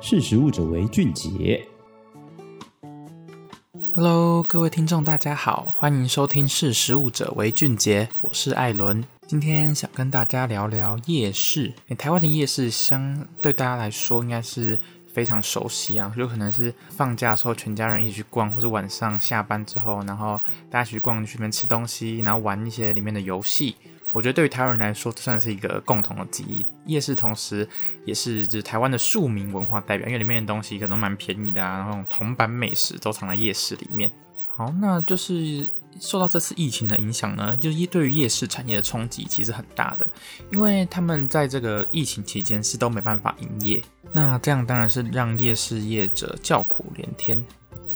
识食物者为俊杰。Hello，各位听众，大家好，欢迎收听《识食物者为俊杰》，我是艾伦。今天想跟大家聊聊夜市。诶，台湾的夜市相对大家来说应该是非常熟悉啊，有可能是放假的时候全家人一起去逛，或是晚上下班之后，然后大家一起去逛去里面吃东西，然后玩一些里面的游戏。我觉得对于台湾人来说，这算是一个共同的记忆。夜市同时也是就是台湾的庶民文化代表，因为里面的东西可能蛮便宜的啊，然后铜板美食都藏在夜市里面。好，那就是受到这次疫情的影响呢，就是对于夜市产业的冲击其实很大的，因为他们在这个疫情期间是都没办法营业，那这样当然是让夜市业者叫苦连天。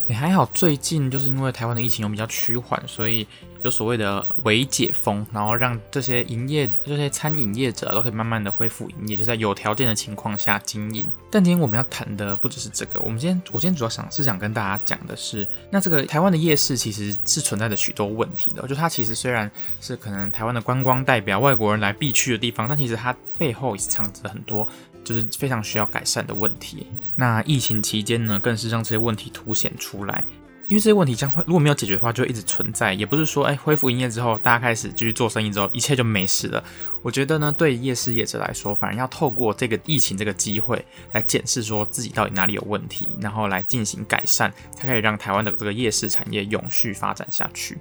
也还好，最近就是因为台湾的疫情又比较趋缓，所以。有所谓的微解封，然后让这些营业、这些餐饮业者都可以慢慢的恢复营业，就在有条件的情况下经营。但今天我们要谈的不只是这个，我们今天我今天主要想是想跟大家讲的是，那这个台湾的夜市其实是存在着许多问题的。就它其实虽然是可能台湾的观光代表、外国人来必去的地方，但其实它背后也藏着很多就是非常需要改善的问题。那疫情期间呢，更是让这些问题凸显出来。因为这些问题将会如果没有解决的话，就会一直存在。也不是说，哎，恢复营业之后，大家开始继续做生意之后，一切就没事了。我觉得呢，对夜市业者来说，反而要透过这个疫情这个机会来检视说自己到底哪里有问题，然后来进行改善，才可以让台湾的这个夜市产业永续发展下去。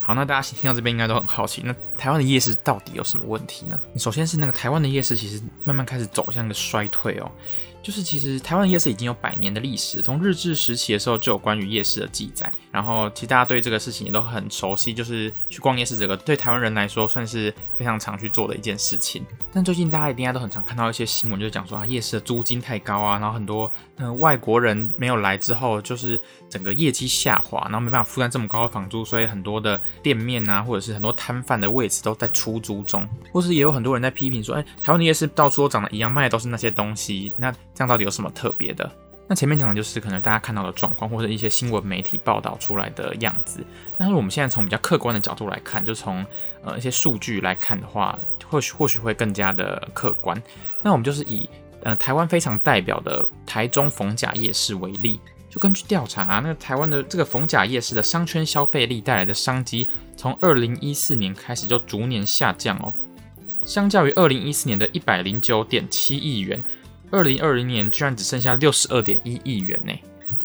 好，那大家听到这边应该都很好奇，那台湾的夜市到底有什么问题呢？首先是那个台湾的夜市其实慢慢开始走向一个衰退哦。就是其实台湾的夜市已经有百年的历史，从日治时期的时候就有关于夜市的记载。然后其实大家对这个事情也都很熟悉，就是去逛夜市这个对台湾人来说算是非常常去做的一件事情。但最近大家一定都很常看到一些新闻，就是讲说啊夜市的租金太高啊，然后很多嗯、外国人没有来之后，就是整个业绩下滑，然后没办法负担这么高的房租，所以很多的店面啊或者是很多摊贩的位置都在出租中，或是也有很多人在批评说，哎台湾的夜市到处都长得一样，卖的都是那些东西，那。这样到底有什么特别的？那前面讲的就是可能大家看到的状况，或者一些新闻媒体报道出来的样子。但是我们现在从比较客观的角度来看，就从呃一些数据来看的话，或许或许会更加的客观。那我们就是以呃台湾非常代表的台中逢甲夜市为例，就根据调查，那台湾的这个逢甲夜市的商圈消费力带来的商机，从二零一四年开始就逐年下降哦，相较于二零一四年的一百零九点七亿元。二零二零年居然只剩下六十二点一亿元呢，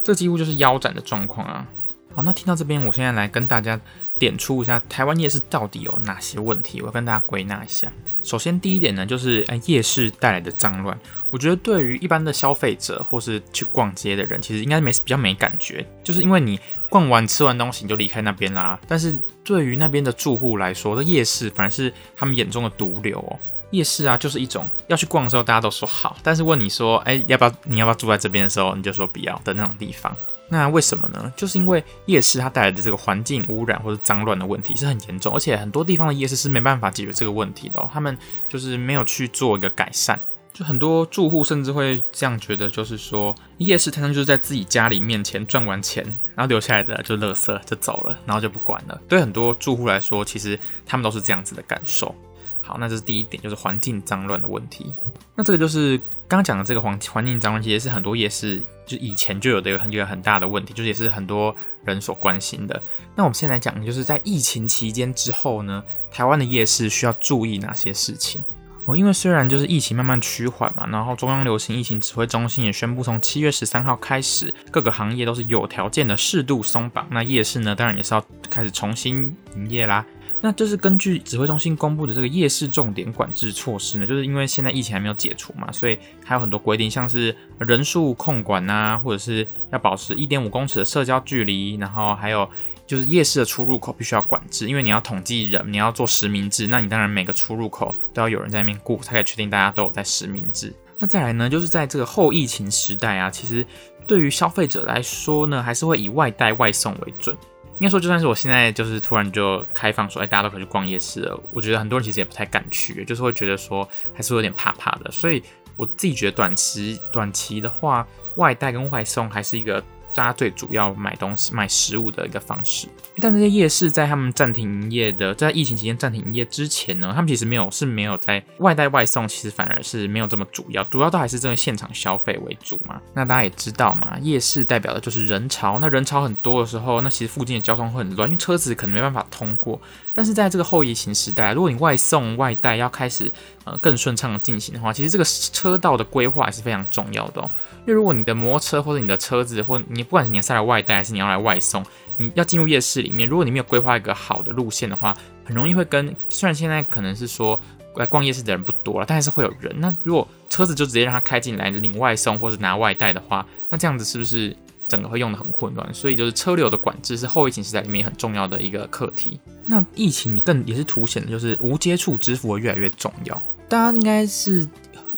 这几乎就是腰斩的状况啊！好，那听到这边，我现在来跟大家点出一下台湾夜市到底有哪些问题，我要跟大家归纳一下。首先，第一点呢，就是哎，夜市带来的脏乱。我觉得对于一般的消费者或是去逛街的人，其实应该没比较没感觉，就是因为你逛完吃完东西你就离开那边啦。但是对于那边的住户来说，这夜市反而是他们眼中的毒瘤哦。夜市啊，就是一种要去逛的时候，大家都说好，但是问你说，哎、要不要？你要不要住在这边的时候，你就说不要的那种地方。那为什么呢？就是因为夜市它带来的这个环境污染或者脏乱的问题是很严重，而且很多地方的夜市是没办法解决这个问题的哦。他们就是没有去做一个改善，就很多住户甚至会这样觉得，就是说夜市摊商就是在自己家里面前赚完钱，然后留下来的就垃圾就走了，然后就不管了。对很多住户来说，其实他们都是这样子的感受。好，那这是第一点，就是环境脏乱的问题。那这个就是刚刚讲的这个环环境脏乱，其实是很多夜市就以前就有的一个很一个很大的问题，就是也是很多人所关心的。那我们现在讲，就是在疫情期间之后呢，台湾的夜市需要注意哪些事情？哦，因为虽然就是疫情慢慢趋缓嘛，然后中央流行疫情指挥中心也宣布，从七月十三号开始，各个行业都是有条件的适度松绑。那夜市呢，当然也是要开始重新营业啦。那这是根据指挥中心公布的这个夜市重点管制措施呢，就是因为现在疫情还没有解除嘛，所以还有很多规定，像是人数控管啊，或者是要保持一点五公尺的社交距离，然后还有就是夜市的出入口必须要管制，因为你要统计人，你要做实名制，那你当然每个出入口都要有人在那边顾，才可以确定大家都有在实名制。那再来呢，就是在这个后疫情时代啊，其实对于消费者来说呢，还是会以外带外送为准。应该说，就算是我现在就是突然就开放说，哎，大家都可以去逛夜市了。我觉得很多人其实也不太敢去，就是会觉得说还是有点怕怕的。所以我自己觉得短期短期的话，外带跟外送还是一个大家最主要买东西、买食物的一个方式。但这些夜市在他们暂停营业的，在疫情期间暂停营业之前呢，他们其实没有是没有在外带外送，其实反而是没有这么主要，主要都还是这个现场消费为主嘛。那大家也知道嘛，夜市代表的就是人潮，那人潮很多的时候，那其实附近的交通会很乱，因为车子可能没办法通过。但是在这个后疫情时代，如果你外送外带要开始呃更顺畅的进行的话，其实这个车道的规划也是非常重要的哦。因为如果你的摩托车或者你的车子，或你不管是你是来外带还是你要来外送，你要进入夜市里面，如果你没有规划一个好的路线的话，很容易会跟虽然现在可能是说来逛夜市的人不多了，但是会有人。那如果车子就直接让他开进来领外送或者拿外带的话，那这样子是不是？整个会用得很混乱，所以就是车流的管制是后疫情时代里面很重要的一个课题。那疫情你更也是凸显的，就是无接触支付会越来越重要。大家应该是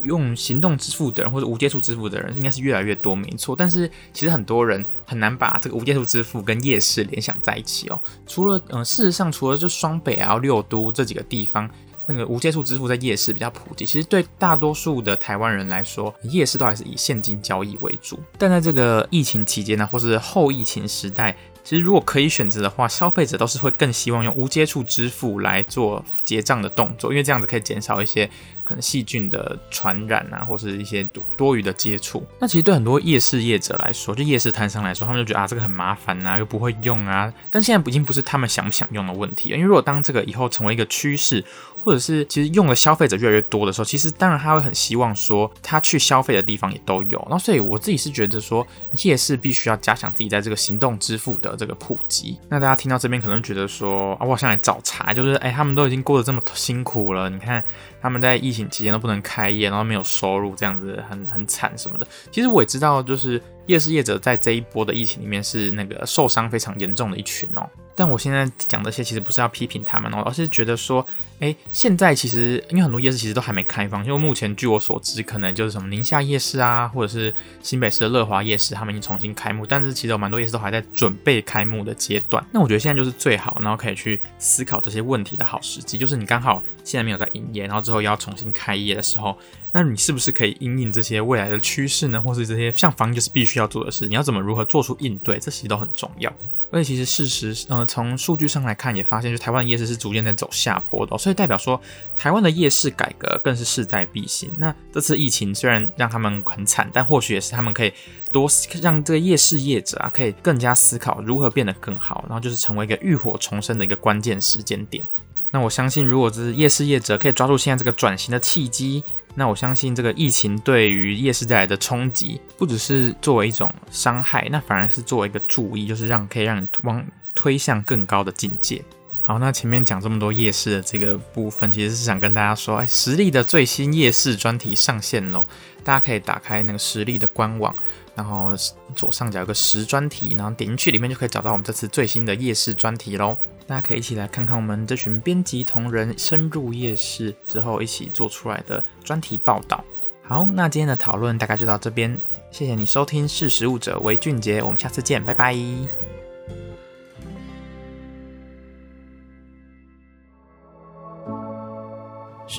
用行动支付的人或者无接触支付的人应该是越来越多，没错。但是其实很多人很难把这个无接触支付跟夜市联想在一起哦。除了嗯、事实上除了就双北啊、六都这几个地方。那个无接触支付在夜市比较普及，其实对大多数的台湾人来说，夜市都还是以现金交易为主。但在这个疫情期间呢，或是后疫情时代，其实如果可以选择的话，消费者都是会更希望用无接触支付来做结账的动作，因为这样子可以减少一些可能细菌的传染啊，或是一些多多余的接触。那其实对很多夜市业者来说，就夜市摊商来说，他们就觉得啊，这个很麻烦呐，又不会用啊。但现在已经不是他们想不想用的问题，因为如果当这个以后成为一个趋势，或者是其实用的消费者越来越多的时候，其实当然他会很希望说他去消费的地方也都有。那所以我自己是觉得说夜市必须要加强自己在这个行动支付的这个普及。那大家听到这边可能觉得说啊，我好像来找茬，就是哎，他们都已经过得这么辛苦了，你看他们在疫情期间都不能开业，然后没有收入，这样子很很惨什么的。其实我也知道，就是夜市业者在这一波的疫情里面是那个受伤非常严重的一群哦。但我现在讲这些其实不是要批评他们哦，而是觉得说，哎，现在其实因为很多夜市其实都还没开放，因为目前据我所知，可能就是什么宁夏夜市啊，或者是新北市的乐华夜市，他们已经重新开幕，但是其实有蛮多夜市都还在准备开幕的阶段。那我觉得现在就是最好，然后可以去思考这些问题的好时机，就是你刚好现在没有在营业，然后之后要重新开业的时候，那你是不是可以因应这些未来的趋势呢？或是这些像防疫就是必须要做的事，你要怎么如何做出应对，这其实都很重要。而且其实事实，呃，从数据上来看，也发现，就台湾的夜市是逐渐在走下坡的，所以代表说，台湾的夜市改革更是势在必行。那这次疫情虽然让他们很惨，但或许也是他们可以多让这个夜市业者啊，可以更加思考如何变得更好，然后就是成为一个浴火重生的一个关键时间点。那我相信，如果是夜市业者可以抓住现在这个转型的契机。那我相信这个疫情对于夜市带来的冲击，不只是作为一种伤害，那反而是作为一个注意，就是让可以让你往推向更高的境界。好，那前面讲这么多夜市的这个部分，其实是想跟大家说，哎，食力的最新夜市专题上线喽！大家可以打开那个食力的官网，然后左上角有个食专题，然后点进去里面就可以找到我们这次最新的夜市专题喽。大家可以一起来看看我们这群编辑同仁深入夜市之后一起做出来的专题报道。好，那今天的讨论大概就到这边，谢谢你收听识食物者为俊杰，我们下次见，拜拜。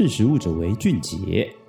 识时务者为俊杰。